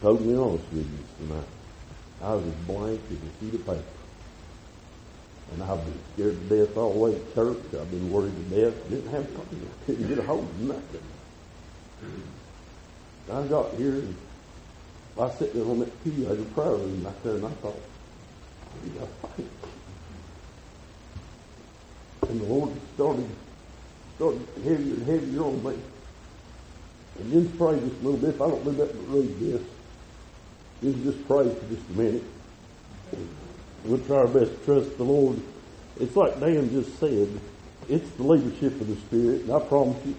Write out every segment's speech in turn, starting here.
totally honest with you tonight. I was as blank as a sheet of paper. And I've been scared to death all the way to church. I've been worried to death. Didn't have couldn't get a hold of nothing. I got here and I sat there on that pew I a prayer room back there and I thought, to. And the Lord started started heavier and heavier on me. And then pray just a little bit. If I don't do that but read this, then just pray for just a minute. We'll try our best to trust the Lord. It's like Dan just said, it's the leadership of the Spirit, and I promise you,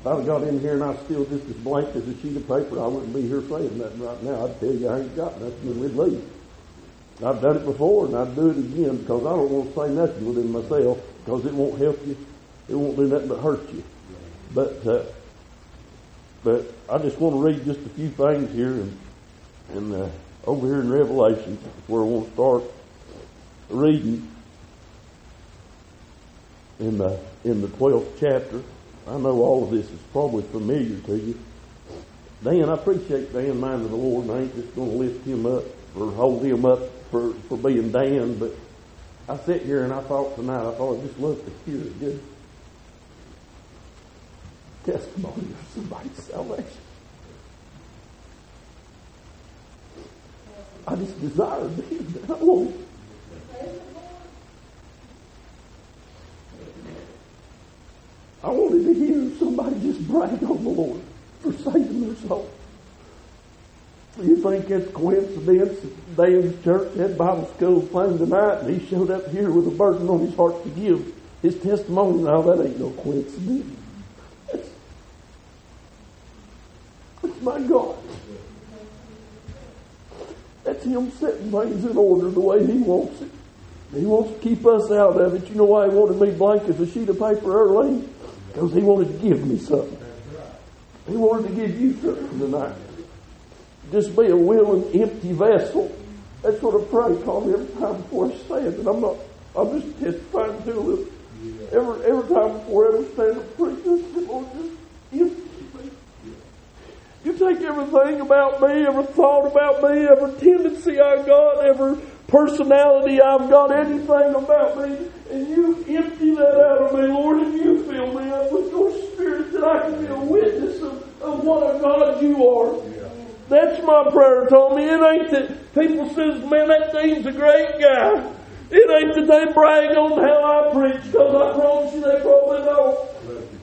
if I'd got in here and I still just as blank as a sheet of paper, I wouldn't be here saying that right now. I'd tell you I ain't got nothing and we'd leave. I've done it before and I'd do it again because I don't want to say nothing within myself because it won't help you. It won't do nothing but hurt you. But, uh, but I just want to read just a few things here and, and, over here in Revelation where we'll start reading in the, in the 12th chapter. I know all of this is probably familiar to you. Dan, I appreciate Dan minding the Lord, and I ain't just going to lift him up or hold him up for, for being Dan, but I sit here and I thought tonight, I thought I'd just love to hear a good testimony of somebody's salvation. I just desired to hear that. I wanted to hear somebody just brag on the Lord for saving their soul. You think it's coincidence that Dan's church had Bible school playing tonight and he showed up here with a burden on his heart to give his testimony? Now that ain't no coincidence. That's, that's my God. That's him setting things in order the way he wants it. He wants to keep us out of it. You know why he wanted me blank as a sheet of paper early? Because he wanted to give me something. He wanted to give you something tonight. Just be a willing, empty vessel. That's what I pray me every time before I stand. And I'm not, I'm just testifying to it. Every, every time before I ever stand up preach, Lord, just. You take everything about me, every thought about me, every tendency I've got, every personality I've got, anything about me, and you empty that out of me, Lord, and you fill me up with your spirit that I can be a witness of, of what a God you are. That's my prayer, Tommy. It ain't that people says, man, that thing's a great guy. It ain't that they brag on how I preach, because I promise you they probably don't.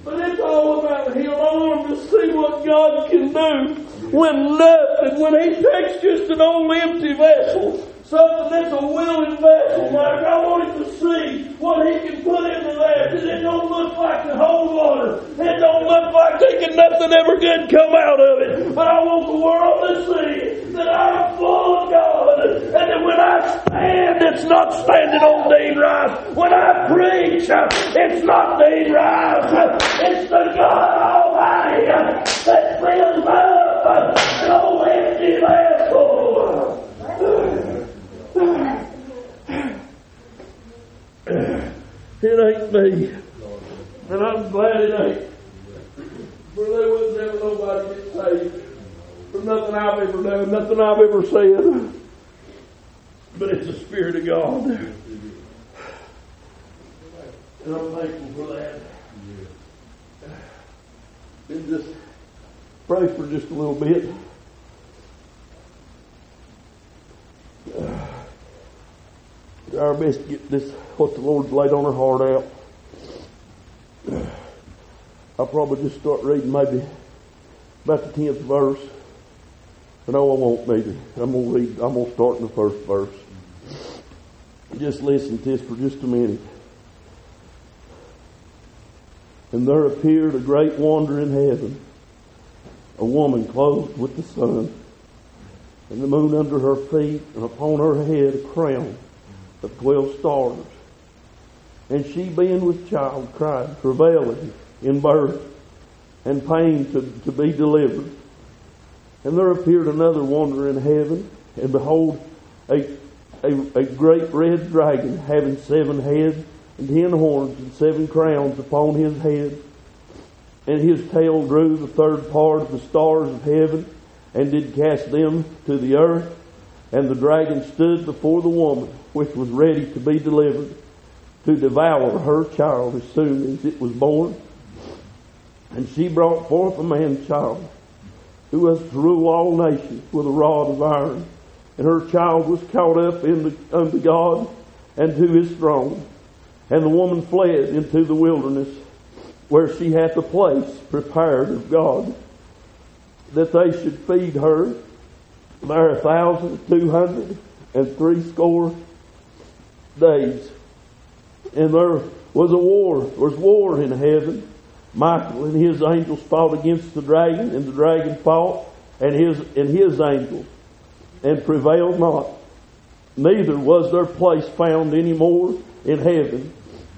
But it's all about Him. I want to see what God can do when nothing, when He takes just an old empty vessel something that's a willing vessel, like oh I want him to see what he can put into that. And it don't look like the whole water. It don't look like thinking nothing ever good come out of it. But I want the world to see that I'm full of God. And that when I stand, it's not standing on Dean Rice. When I preach, it's not Dean Rice. It's the God Almighty that fills up an old empty vessel. It ain't me. And I'm glad it ain't. For there was never nobody get saved. For nothing I've ever done, nothing I've ever said. But it's the Spirit of God. And I'm thankful for that. And just pray for just a little bit. Do our best to get this, what the Lord's laid on our heart out. I'll probably just start reading maybe about the tenth verse. No, I won't maybe. I'm gonna read, I'm gonna start in the first verse. Just listen to this for just a minute. And there appeared a great wonder in heaven, a woman clothed with the sun, and the moon under her feet, and upon her head a crown of twelve stars. And she being with child cried, travailing in birth and pain to, to be delivered. And there appeared another wonder in heaven, and behold, a, a, a great red dragon having seven heads and ten horns and seven crowns upon his head. And his tail drew the third part of the stars of heaven and did cast them to the earth. And the dragon stood before the woman, which was ready to be delivered, to devour her child as soon as it was born. And she brought forth a man child, who was to rule all nations with a rod of iron. And her child was caught up the, unto God and to his throne. And the woman fled into the wilderness, where she hath a place prepared of God, that they should feed her there are a thousand two hundred and three score days. And there was a war, there was war in heaven. Michael and his angels fought against the dragon, and the dragon fought and his and his angels, and prevailed not. Neither was their place found any more in heaven.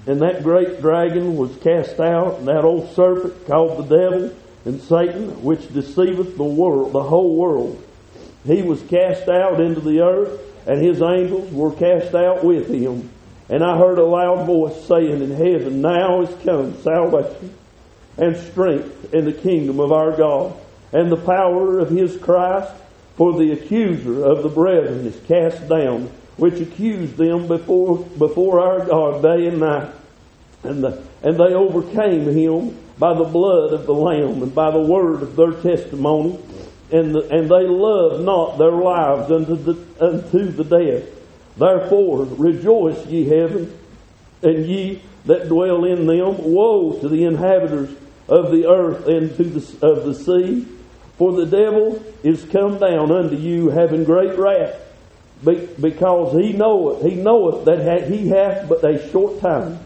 And that great dragon was cast out, and that old serpent called the devil and Satan, which deceiveth the world, the whole world. He was cast out into the earth, and his angels were cast out with him. And I heard a loud voice saying in heaven, Now is come salvation and strength in the kingdom of our God, and the power of his Christ, for the accuser of the brethren is cast down, which accused them before, before our God day and night. And, the, and they overcame him by the blood of the Lamb and by the word of their testimony, and, the, and they loved not their lives unto the, unto the death. Therefore, rejoice, ye heaven, and ye that dwell in them. Woe to the inhabitants of the earth and to the, of the sea, for the devil is come down unto you, having great wrath, because he knoweth, he knoweth that he hath but a short time.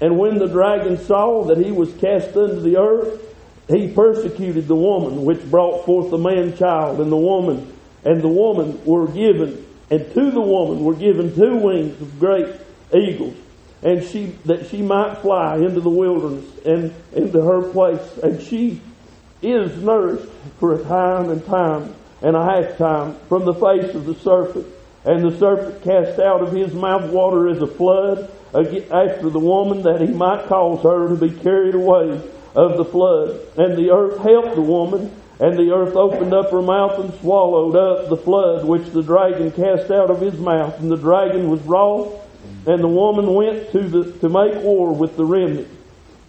And when the dragon saw that he was cast unto the earth, he persecuted the woman which brought forth the man child, and the woman and the woman were given, and to the woman were given two wings of great eagles, and she that she might fly into the wilderness and into her place, and she is nourished for a time and time and a half time from the face of the serpent. And the serpent cast out of his mouth water as a flood after the woman that he might cause her to be carried away of the flood. And the earth helped the woman, and the earth opened up her mouth and swallowed up the flood which the dragon cast out of his mouth. And the dragon was wroth, and the woman went to the to make war with the remnant.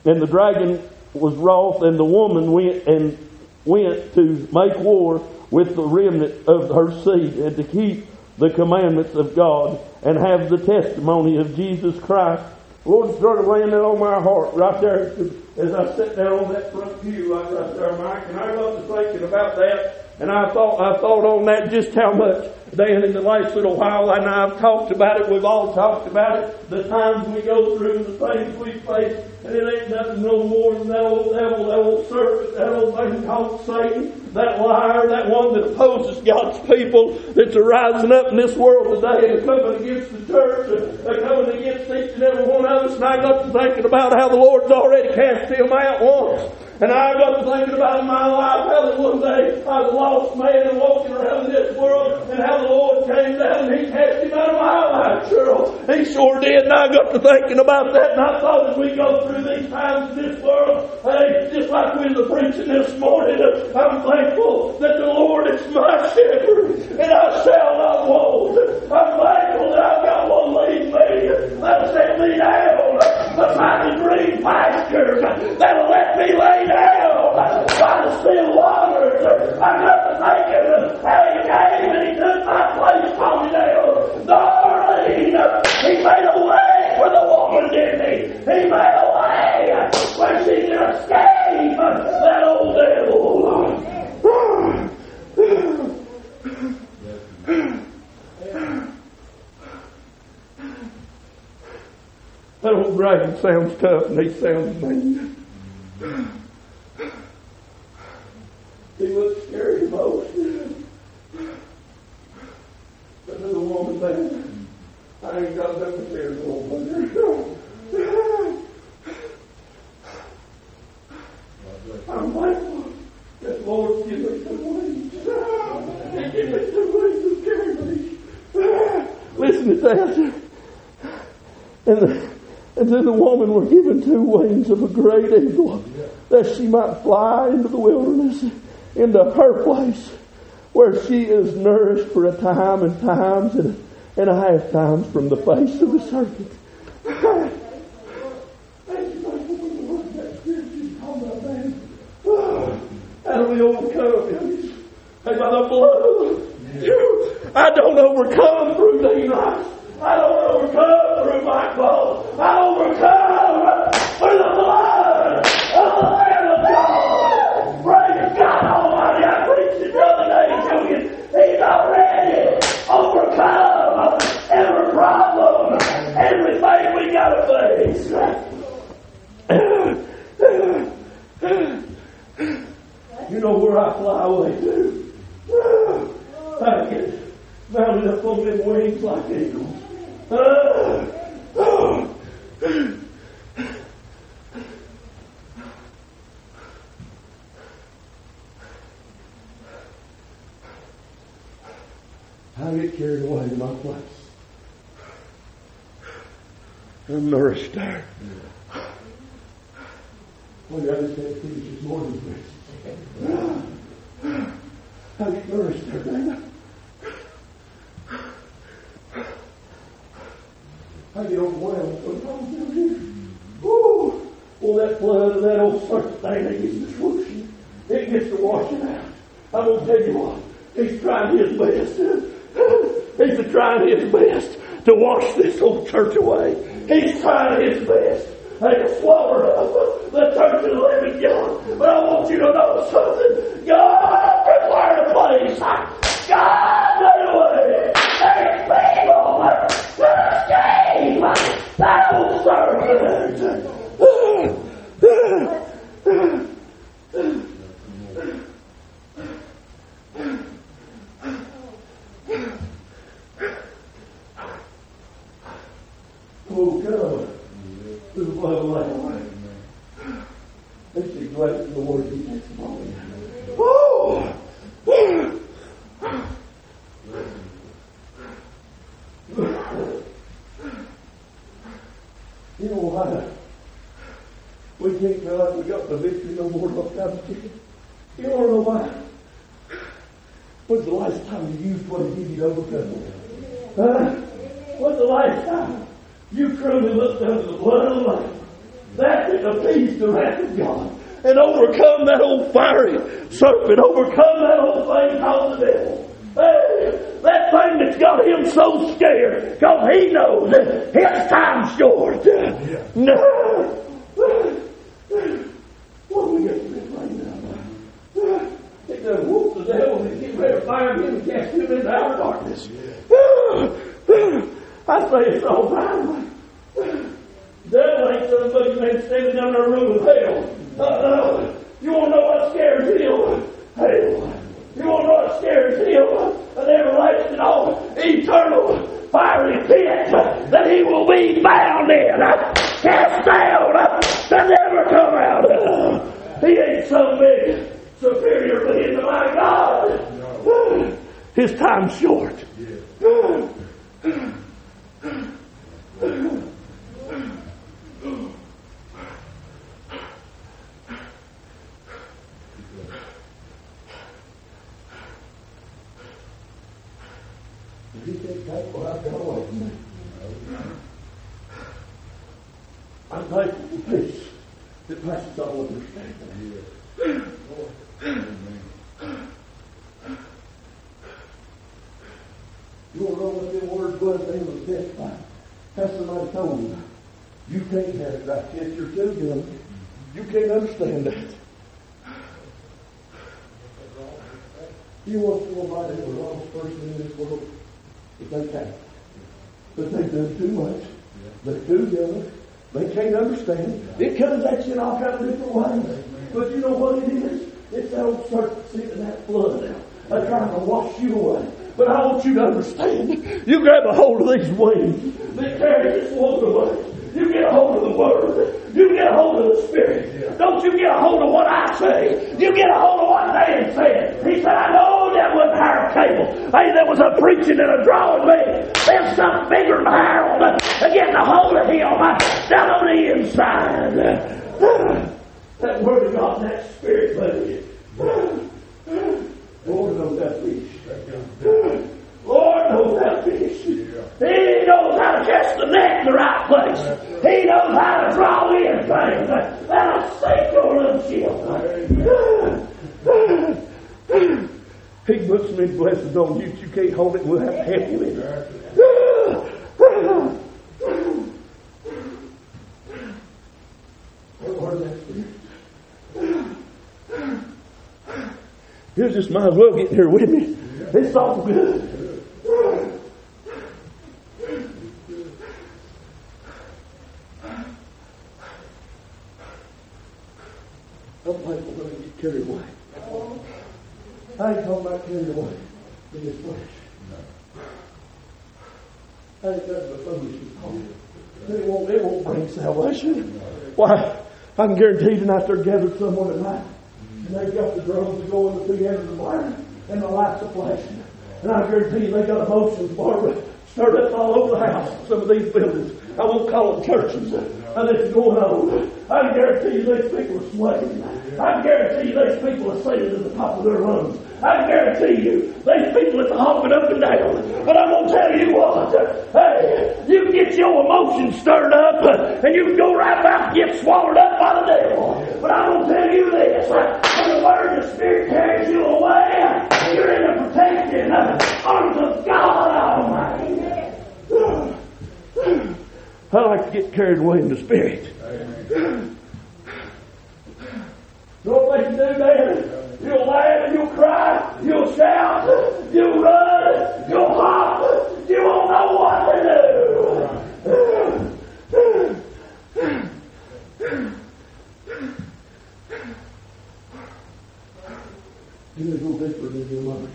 And the dragon was wroth, and the woman went and went to make war with the remnant of her seed, and to keep the commandments of God and have the testimony of Jesus Christ. Lord started laying that on my heart right there as I sat down on that front pew right, right there, Mike, and I got to thinking about that and I thought, I thought on that just how much, Dan, in the last little while, and I've talked about it, we've all talked about it, the times we go through, the things we face, and it ain't nothing no more than that old devil, that old serpent, that old thing called Satan, that liar, that one that opposes God's people, that's arising up in this world today and coming against the church, and coming against each and every one of us, and I got to thinking about how the Lord's already cast him out once. And I got to thinking about in my life how that one day I was a lost man and walking around in this world and how the Lord came down and He cast him out of my life, Cheryl. He sure did. And I got to thinking about that and I thought as we go through these times in this world, hey, just like we were preaching this morning, I'm thankful that the Lord is my shepherd and I shall not want. I'm thankful that I've got one lead me that'll set me down beside the green pastures that'll let me lay down by the still waters. I'm not thinking how he came and he took my place on me down. Darling, he made a way for the woman, didn't he? He made a way where she could escape that old devil. That old dragon sounds tough and he sounds mean. He looks scary most. But there's a woman there. I ain't got nothing fear no more. I'm thankful that Lord give me some wings. He give me some wings to carry me. Listen to that. And, the, and then the woman were given two wings of a great eagle that she might fly into the wilderness into her place where she is nourished for a time and times and, and a half times from the face of the serpent. How do we overcome him? By the blood. I don't overcome through demons. I don't overcome through my fault. I overcome through the blood of the Lamb of God. Praise God Almighty. I preached it the other day, Julian. He's already overcome every problem, everything we gotta face. You know where I fly away to? I get mounted up on them wings like eagles. I get carried away to my place. I'm nourished there. Well, I just had to finish this morning's message. I get nourished there, Dana. I get overwhelmed. Ooh, well, that blood of that old serpent thing, that gets to. It gets to washing out. I'm going to tell you what, he's trying his best. he's trying his best to wash this old church away. He's trying his best. to swallow up the church of the living God. But I want you to know something. God prepared a place. God made a way. There's people escape that old serpent. Oh God, through the blood of the Lamb. Let's be glad for the Lord Jesus. Oh! You know why? We can't feel like we got the victory no more left out of chicken. You don't know why? When's the last time you used what he gave you to overcome? Huh? When's the last time you truly looked under the blood of the Lamb? That is appease the wrath of God and overcome that old fiery serpent, overcome that old thing called the devil. Hey, that thing that's got him so scared, because he knows that his time's short. No. What do we get to now? Done whoop the devil and get ready to fire him and cast him into outer darkness. I say it's all right. Devil ain't somebody man standing down the room of hell. Uh-uh. You want to know what scares him? Hell. You want to know what scares him? An everlasting, all eternal, fiery pit that he will be bound in, cast down, to never come out. He ain't so big, superior being to my God. His time's short. Away. I'm thankful for peace that passes all understanding. You don't know what them words was they was testifying? Has somebody told you? You can't have it right yet. You're too young. You can't understand that. You want know the wrong person in this world? If they can't, But they've done too much. They're too young. They can't understand. It comes at you in all kinds of different ways. But you know what it is? It's that old serpent sitting in that flood out. They're trying to wash you away. But I want you to understand. You grab a hold of these wings that carry this world away. You get a hold of the Word. You get a hold of the Spirit. Don't you get a hold of what I say. You get a hold of what they said. He said, I know that was Harold Cable. Hey, there was a preaching and a drawing me. There's something bigger than Harold. To get a hold of him down on the inside. That Word of God, that Spirit, buddy. Lord knows that fish. Lord knows that fish. He knows how to catch the net in the right place. He knows how to draw in things. That'll sink your little ship. He puts many blessings on you you can't hold it. We'll have to help you in it. You just might as well get here with me. It's all good. We're going to get carried away. I ain't talking about carried away in this flesh. I ain't got the foolishness. It won't, it won't bring salvation. Why? I can guarantee tonight they're gathered somewhere tonight. And they've got the drums to go in the ends of the fire and the lights are flashing. And I guarantee you they got emotions, Barbara, stirred up all over the house, some of these buildings. I won't call them churches. And it's going on. I guarantee you these people are sweating. I guarantee you these people are singing to the top of their lungs. I guarantee you these people are hopping up and down. But I'm going to tell you what. Hey, you get your emotions stirred up and you go right back and get swallowed up by the devil. But I'm going to tell you this. When the word of the Spirit carries you away, you're in the protection of the arms of God Almighty. I like to get carried away in the Spirit. You know what they can do there? You'll laugh and you'll cry, you'll shout, you'll run, you'll hop, you won't know what to do. Me a little deeper than your life.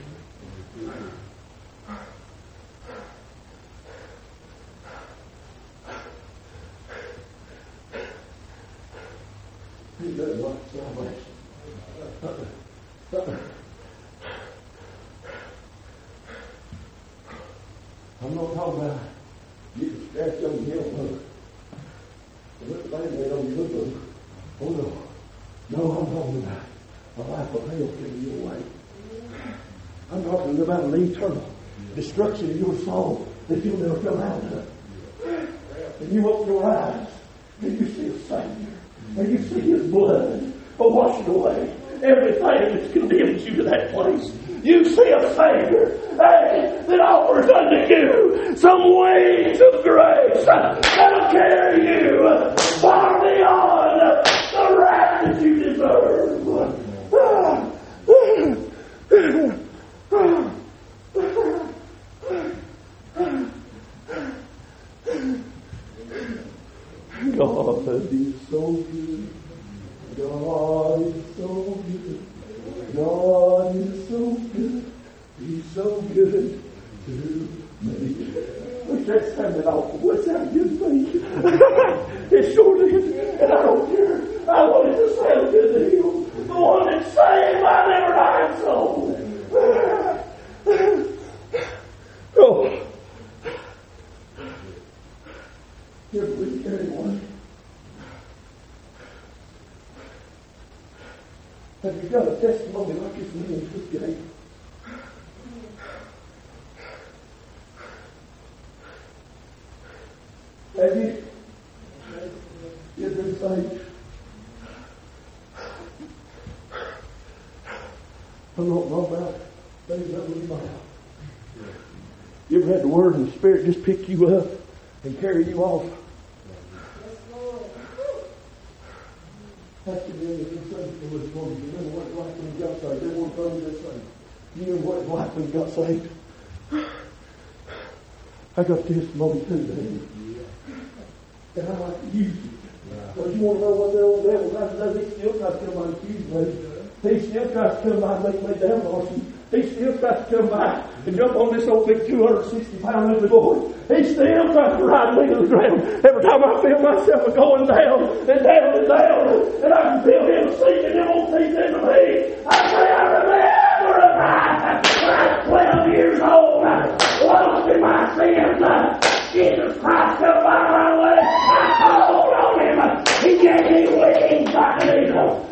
He does like salvation. I'm not talking about you can scratch on the hill. Look on your book. Oh no. No, I'm talking about a life of hell coming your way. I'm talking about an eternal destruction of your soul that you'll never come out of. And you open your eyes and you see a Savior and you see His blood washing away everything that's condemned you to that place. You see a Savior hey, that offers unto you some wings of grace that'll carry you far beyond the wrath that you deserve. Is so good. God is so good. God is so good. He's so good to me. Wish that sounded awful. What's that good me? it sure. And I don't care. I want it to sound good to him. The one that saved my never dying soul. oh. Here we anyone. Have you got a testimony like this man just gave? You? You've been saved. I don't know about things was. You ever had the Word and the Spirit just pick you up and carry you off? Pastor Jimmy, this Sunday school this morning, you remember what like when got saved? Everyone this thing. You remember what like when got saved? I got testimony too, man. And I like to use it. But you want to know what the old devil tries to do? He still tries to come by and accuse me. He still tries to come by and make me down on He still tries to come by and jump on this old big 260 pound little boy. He still tries to ride me to the ground. Every time I feel myself going down and down and down, and I can feel him sinking them old teeth into me, I say, I remember a when I was 12 years old, lost in my sins. Jesus Christ come by my way. I on.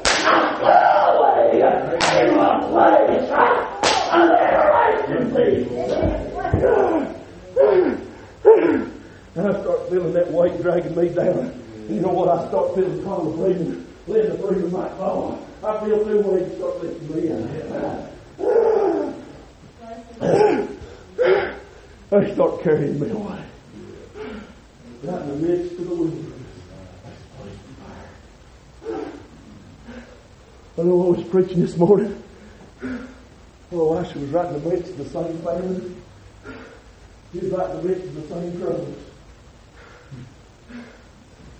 He. I in place. And I start feeling that weight dragging me down. You know what? I start feeling contemplating, letting the freedom might fall. I feel too weight start lifting me I start carrying me away. Right in the midst of the I know I was preaching this morning. Well, Elisha was in the of the same family. He was in the of the same troubles.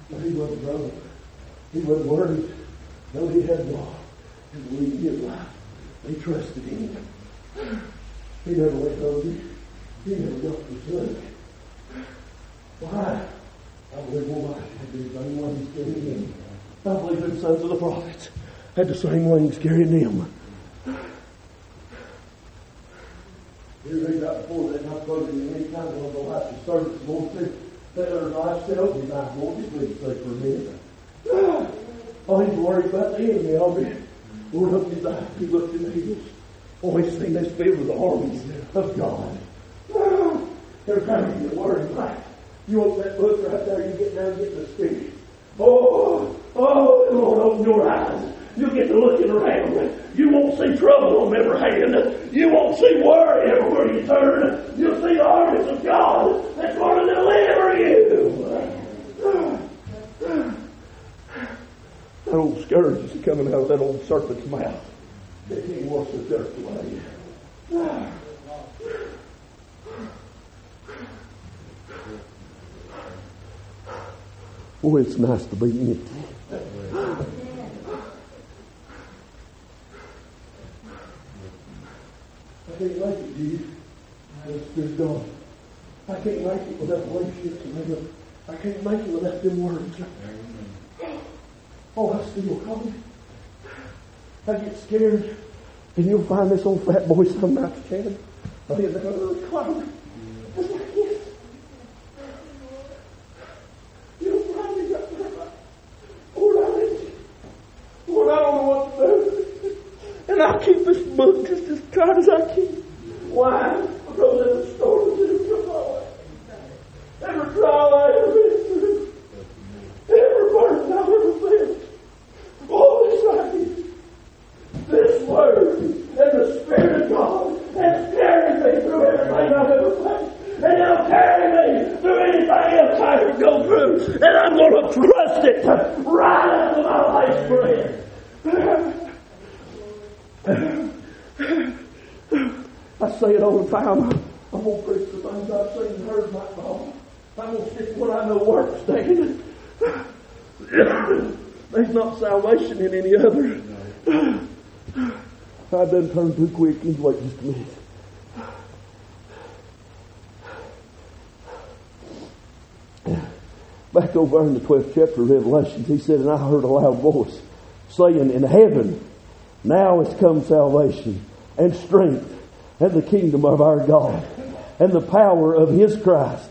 But he wasn't worried. He wasn't worried. No, he had God and believed his life. He trusted him. He never went hungry. He never got forsaken. Why? I believe my life had same wings carrying him. I believe the sons of the prophets had the same wings carrying them. You read that before that, I've quoted you many times on the last service, Lord, life tells me, not Lord, just leave say for a minute. Oh, he's worried about the enemy already. Lord, up his eyes, he looked in the hills. Oh, he's seen this filled with the armies of God. They're trying to get worried, right? You want that book right there, you get down and get the spirit. Oh, oh, Lord, open your eyes. You get to looking around. You won't see trouble on every hand. You won't see worry everywhere you turn. You'll see the armies of God that's going to deliver you. That old scourge is coming out of that old serpent's mouth. They can't wash the dirt away. Boy, it's nice to be empty. Can't like it, Jesus. The Spirit gone. I can't like it without relationships. And I can't make it without them words. Oh, I still coming. I get scared. And you'll find this old fat boy some night standing right in the recliner. Just like this. You'll find me up there. Lord, I need you. Lord, I don't know what to do. And I keep this book just as tight as I can. Why? Because in the storms that come my way. Every trial I ever been through. Every burden I've ever felt. Oh, it's like this word and the Spirit of God has carried me through everything I've ever faced. And it'll carry me through anything else I ever go through. And I'm going to trust it right up to my life's breath. I say time. I'm going to preach the things I've seen and heard my God. I'm going to stick what I know works, David. There's not salvation in any other. I done turned too quick. Just wait just a minute. Back over in the 12th chapter of Revelation, he said, And I heard a loud voice saying, In heaven, now is come salvation and strength and the kingdom of our God and the power of his Christ.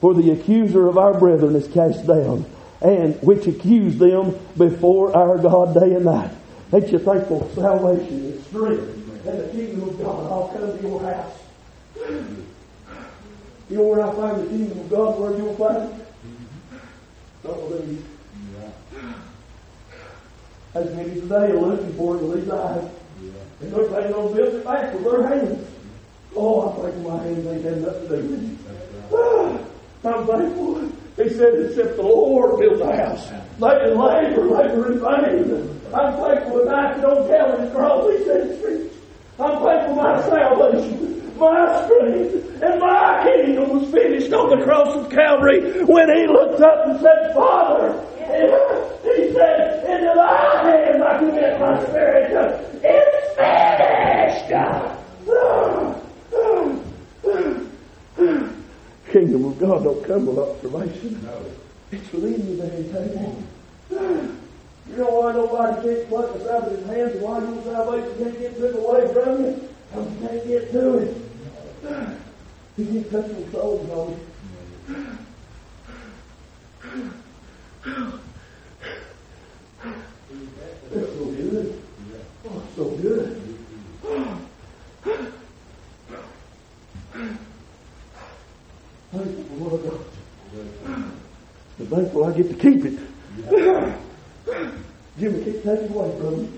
For the accuser of our brethren is cast down, and which accused them before our God day and night. Ain't you thankful salvation and strength and the kingdom of God all come to your house? You know where I find the kingdom of God, where you'll find it? Don't believe. As many today are looking for it with eyes. And they're planning on building it back with their hands. Oh, I'm thankful my hands ain't had nothing to do with it. Ah, I'm thankful. He said, except the Lord build the house. They can labor, labor in vain. I'm thankful that I don't Calvary's cross. He said, streets. I'm thankful my salvation, my strength, and my kingdom was finished on the cross of Calvary when he looked up and said, Father, he said, into thy hands I commit my spirit. It's finished. Kingdom of God don't come with observation. No. It's within you he table. You know why nobody can't pluck us out of his hands and why your salvation can't get took away from you? Because you can't get to it. He can't touch your souls on you. It's so good. Oh, so good. But thankful I get to keep it. Jimmy can't take it away from me.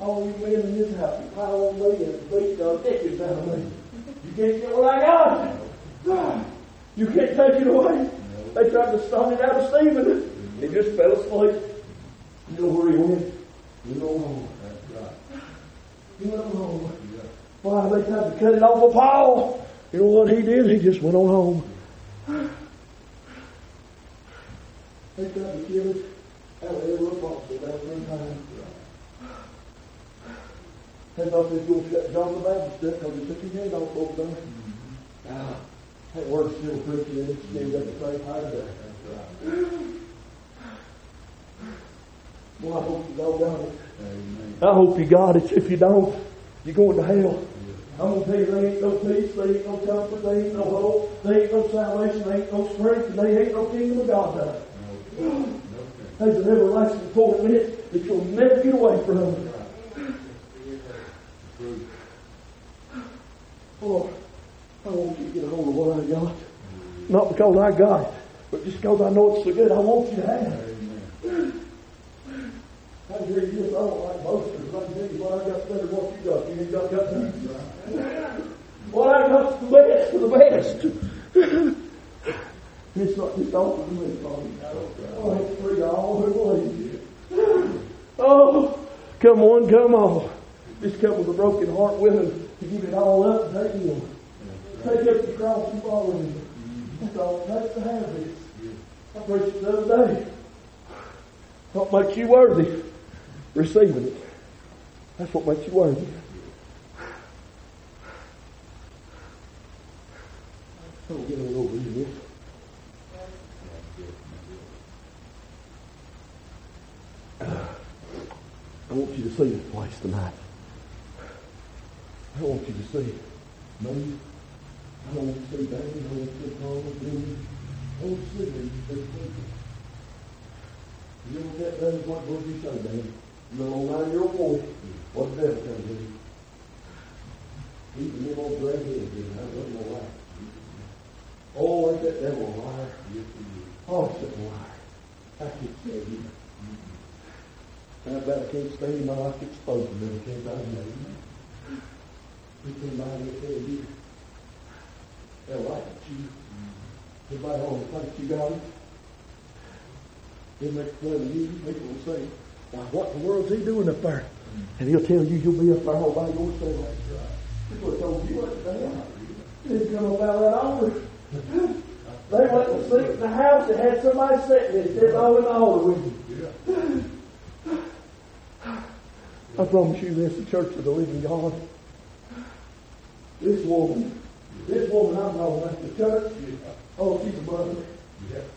All you men in this house, you pile on me and beat the dickens out of me. You can't get what I got. You can't take it away. They tried to stone it out of Stephen. He just fell asleep. You know where he went? He went home. He went home. Why, they tried to cut it off of Paul. You know what he did? He just went on home. They tried to kill it out of every that one time. They thought they was going to shut John the Baptist up because he took his head off over there. Ah, that word's still preaching it's still got the same idea. Well, I hope you all got it. I hope you got it. If you don't, you're going to hell. I'm going to tell you, there ain't no peace, there ain't no comfort, there ain't no hope, there ain't no salvation, there ain't no strength, and there ain't no kingdom of God there. There's an everlasting torment that you'll never get away from. Oh, I want you to get a hold of what I got. Not because I got it, but just because I know it's so good, I want you to have it. I hear you just, I don't like boasters. Tell you what I got better than what you got. You ain't got nothing. What I got's the best of the best. it's not just offered to me, Father. Oh, it's free all who believe. Oh, come on, come on. Just come with a broken heart willing to give it all up and take him. Take up the cross and follow him. That's all it takes to have this. I preached the other day. What makes you worthy? Receiving it. That's what makes you worthy. Don't get all over this. I want you to see this place tonight. I want you to see me. I want you to see Danny. I want to see Paul. I want to see these people. You know what that does? What would you say, Danny? You know, nine year old boy, what the devil comes in? He can live on bread head again. I wasn't a liar. Oh, ain't that devil a liar? Oh, it's a liar. I can't stand him. I bet oh, I can't stand. I like exposing him. I can't find him. We came by and said, you. They'll like you. Everybody on the you got it. They make fun of you. People will say, now what in the world's he doing up there? And he'll tell you you'll be up there all by yourself. That's what told you what They didn't come about that altar. They went to sleep in the house and had somebody sitting there. Said, all in altar with you. I promise you this, the church of the living God. This woman, this woman I'm talking about, the church, oh, she's a mother.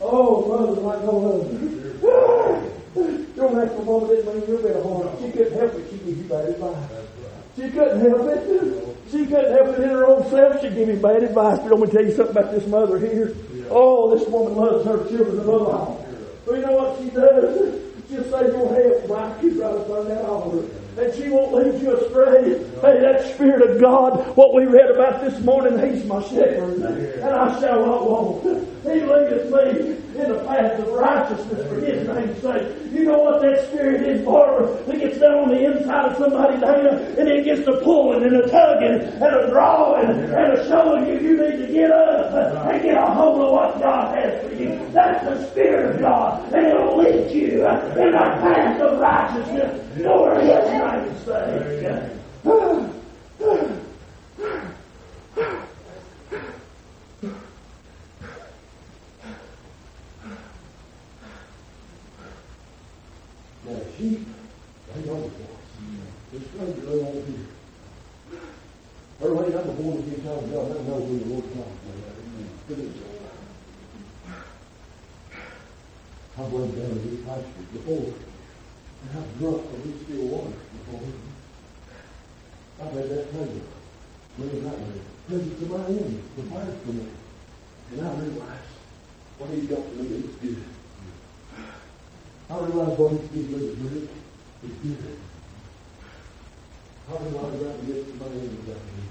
Oh, mother's like no other. Your natural woman didn't mean you're better harm. She couldn't help it. She gave you bad advice. She couldn't help it. She couldn't help it in her own self. She gave me bad advice. But going to tell you something about this mother here. Oh, this woman loves her children above all. But you know what she does? She'll say your head right. She's right up on that altar and she won't lead you astray. Hey, that Spirit of God, what we read about this morning, He's my shepherd, and I shall not want. He leadeth me in the path of righteousness for His name's sake. You know what that Spirit is, Barbara? It gets down on the inside of somebody, Dana, and it gets to pulling and a tugging and a drawing and a showing you you need to get up and get a hold of what God has for you. That's the Spirit of God, and it'll lead you in the path of righteousness for His name's sake. Now, sheep, they know the voice. The stranger, they won't hear. Early, I'm the born again child of God. I know who the Lord calls me. Good as I went down to this pasture before, and I've drunk from this still water before. I've had that pleasure. Maybe not really. Presence of my enemy prepared for me. And I realized what he's got for me is good. I realize what he's given me is good. It's good. I realize that yes, my enemy got me.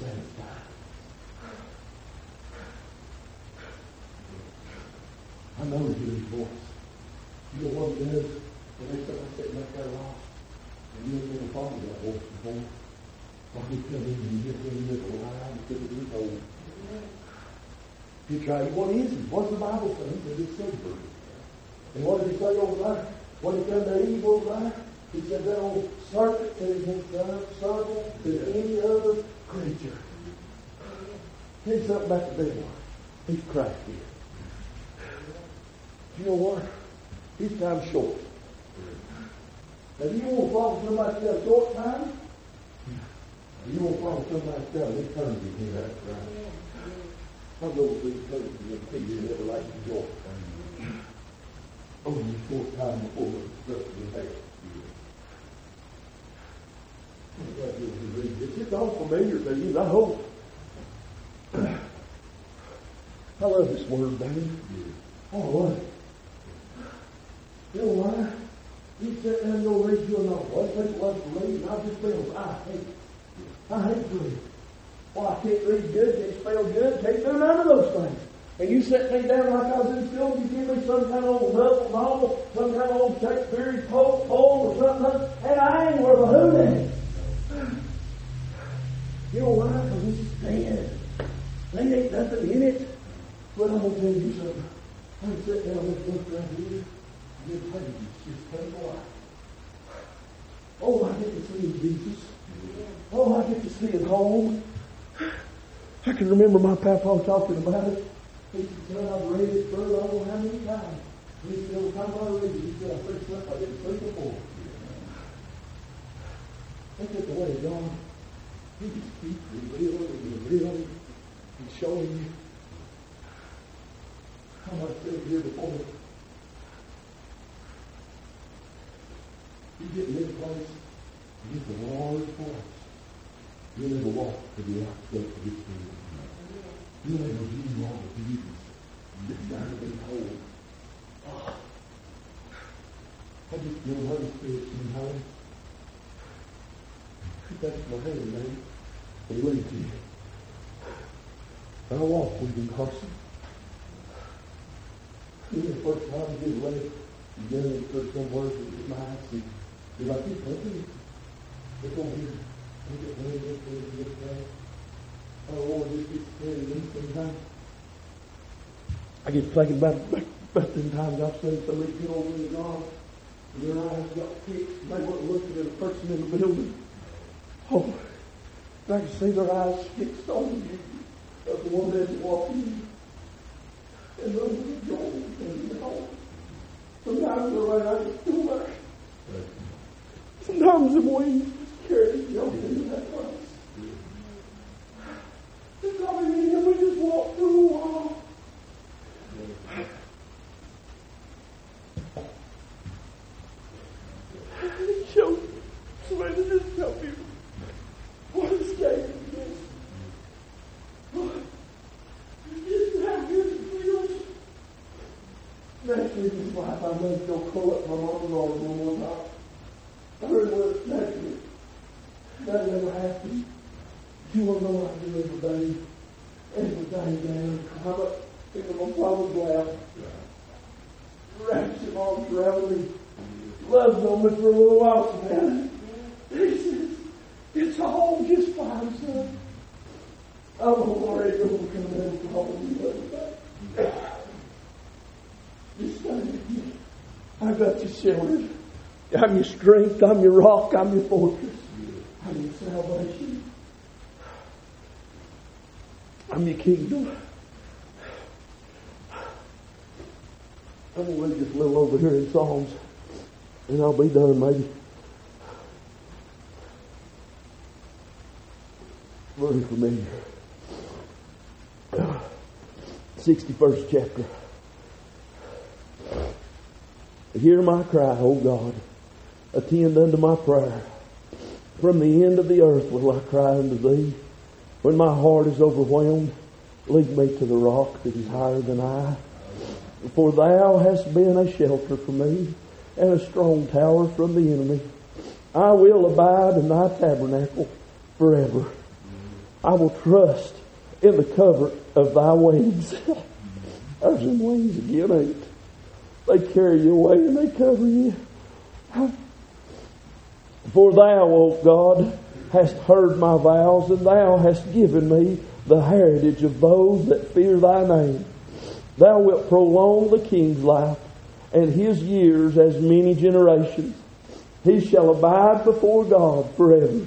satisfied. I know he hears his voice. You know what he does when they start sitting up there lost? And you ain't never thought of that voice before. Or he come in and you get in the line and get it old. You try, what is it? What's the Bible say? He said it's silver. And what did he say over there? When he come to evil there, he said that old serpent is himself subtle to any other creature. Here's something about the devil. He's crafty. You know what? His time's short. Now, you want to follow somebody else short time? You want to follow somebody else eternity here, that's right. I know these places and people never like to short time. Only short time before the stuff is there. It's all familiar to you, I hope. I love this word, baby. Oh? You know why? You sit down and go read you a novel. What people love to read, and I just feel I hate I hate to read. Well, I can't read good, can't spell good, can't do none of those things. And you set me down like I was in school, you give me some kind of old novel, some kind of old Shakespearean poem or something, and I ain't worth a hoot You know why? Because this is dead. There ain't nothing in it. But I'm going to tell you something. I'm sit down this book right here, Oh, I get to see Jesus. Oh, I get to see his home. I can remember my papa talking about it. He said, I've read it for I don't know how many times. He said, every time I read it, he said, I first slept, I didn't sleep before. That's just the way of God. He just keeps revealing and revealing and showing you how much been here before. You get in this place, you get the Lord's voice. You'll never walk to the outskirts of this kingdom. You'll never view all the beauties that's down to be whole. Oh. I just feel the ah. Holy Spirit sometimes. He touched my hand, man. Leads me. I walk with him. You know, the first time I get away, you get in put some words in my eyes, you're like, you're pumping. Look over here. I get thinking about, about the times I've seen somebody get over in the and their eyes got fixed, they weren't looking at a person in the building. Oh, I can see their eyes fixed on you, of the one that's walking. And those are joy and you Sometimes they're right out of the Sometimes the way carry yoke into that place. It's coming in here, we just walk through a wall. Show somebody just tell me what escape is. What? Just how good it feels. Next week is wife, I'm going to go call up my mom one more time. I really want next week. That never happened. You want to know what I do every day? Man. Climb up into my father's lap. Wraps his arms around me. Loves on me for a little while, man. He says, it's all just fine, son. I'm already going to come in and call you every day. Just stay with me. I got you sheltered. I'm your strength. I'm your rock. I'm your fortress. I'm your salvation. Your kingdom. I'm read just a little over here in Psalms, and I'll be done maybe. Very familiar. 61st chapter. Hear my cry, O God. Attend unto my prayer. From the end of the earth will I cry unto thee. When my heart is overwhelmed, lead me to the rock that is higher than I. For thou hast been a shelter for me and a strong tower from the enemy. I will abide in thy tabernacle forever. I will trust in the covert of thy wings. There's them wings again, ain't? They carry you away and they cover you. For thou, O God, hast heard my vows, and thou hast given me the heritage of those that fear thy name. Thou wilt prolong the king's life, and his years as many generations. He shall abide before God forever.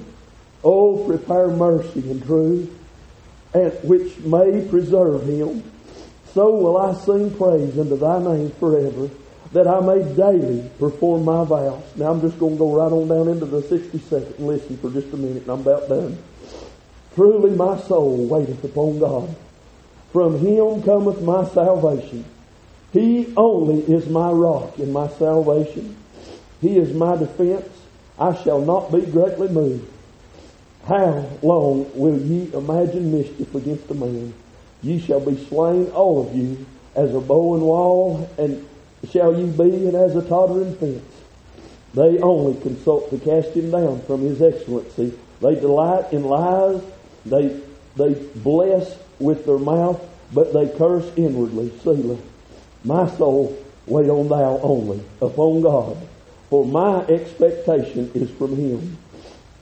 Oh, prepare mercy and truth, and which may preserve him. So will I sing praise unto thy name forever that I may daily perform my vows. Now I'm just going to go right on down into the 62nd and listen for just a minute and I'm about done. Truly my soul waiteth upon God. From him cometh my salvation. He only is my rock and my salvation. He is my defense. I shall not be greatly moved. How long will ye imagine mischief against a man? Ye shall be slain, all of you, as a bow and wall, and shall ye be, and as a tottering fence. They only consult to cast him down from his excellency. They delight in lies. They, they bless with their mouth, but they curse inwardly. Selah. My soul, wait on thou only, upon God, for my expectation is from him.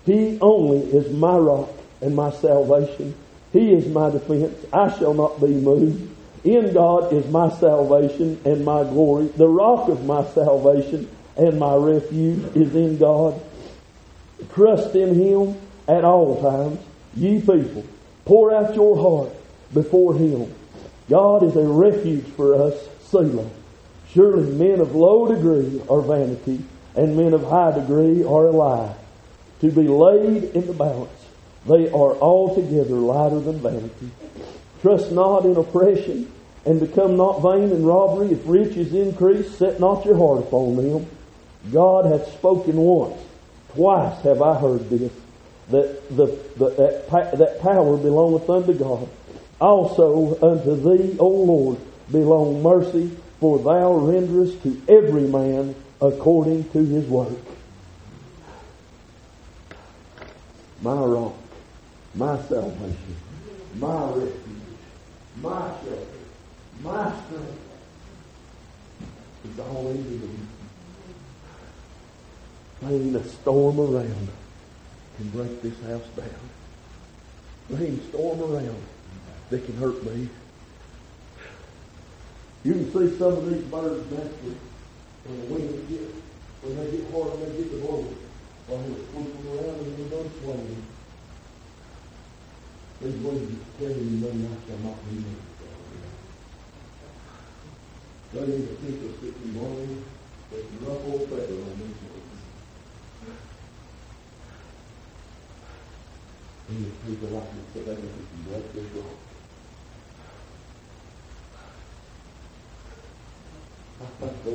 He only is my rock and my salvation. He is my defense. I shall not be moved. In God is my salvation and my glory. The rock of my salvation and my refuge is in God. Trust in Him at all times. Ye people, pour out your heart before Him. God is a refuge for us, Selah. Surely men of low degree are vanity, and men of high degree are a lie. To be laid in the balance, they are altogether lighter than vanity. Trust not in oppression, and become not vain in robbery. If riches increase, set not your heart upon them. God hath spoken once. Twice have I heard this, that, the, the, that, that power belongeth unto God. Also unto thee, O Lord, belong mercy, for thou renderest to every man according to his work. My rock, my salvation, my refuge my shelter, my strength. It's all in you. Ain't a storm around can break this house down. Ain't a storm around that can hurt me. You can see some of these birds naturally when the wind gets, when they get hard and they get the blow, while they're swooping around and they're done. These wings carry you no I shall not be moved. That is a piece of sticking bone with rough old feather on these wings. These people like me so they can break this rock. I thank the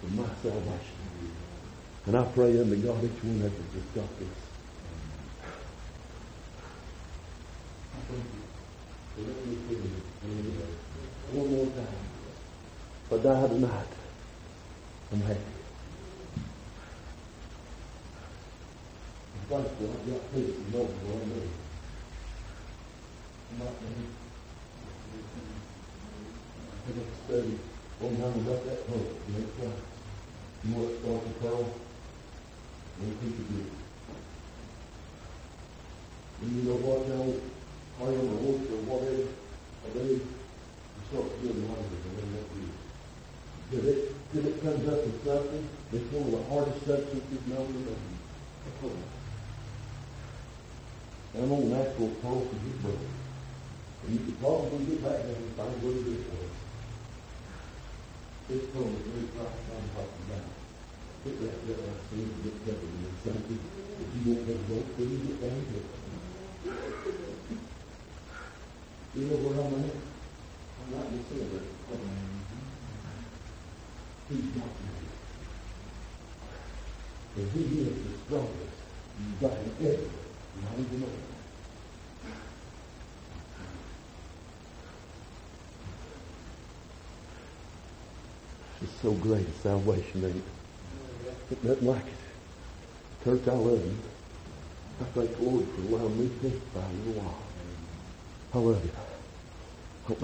for my salvation. And I pray unto God each one of you just got this. One more time. If I die tonight, I'm happy. I'm thankful I've got peace and knowing what I need. I'm not I got to study one time old that hope, you know, what starts are on the horse or whatever, a day, you start feeling hungry and then that is. Till it, till it comes up with something that's one of the hardest substances known to man. And on natural pearl to get broken. And you could probably get back there and find where was. This pearl is really right I'm talking about. Put that there, I see get something. If you won't a rope, then you get down. You know where I'm at? I'm not in silver. He's got me. And he is the strongest God ever, not even know. It's so great a salvation, ain't it? Nothing like it. Church, I love you. I thank the Lord for allowing me to testify a little while. I love you.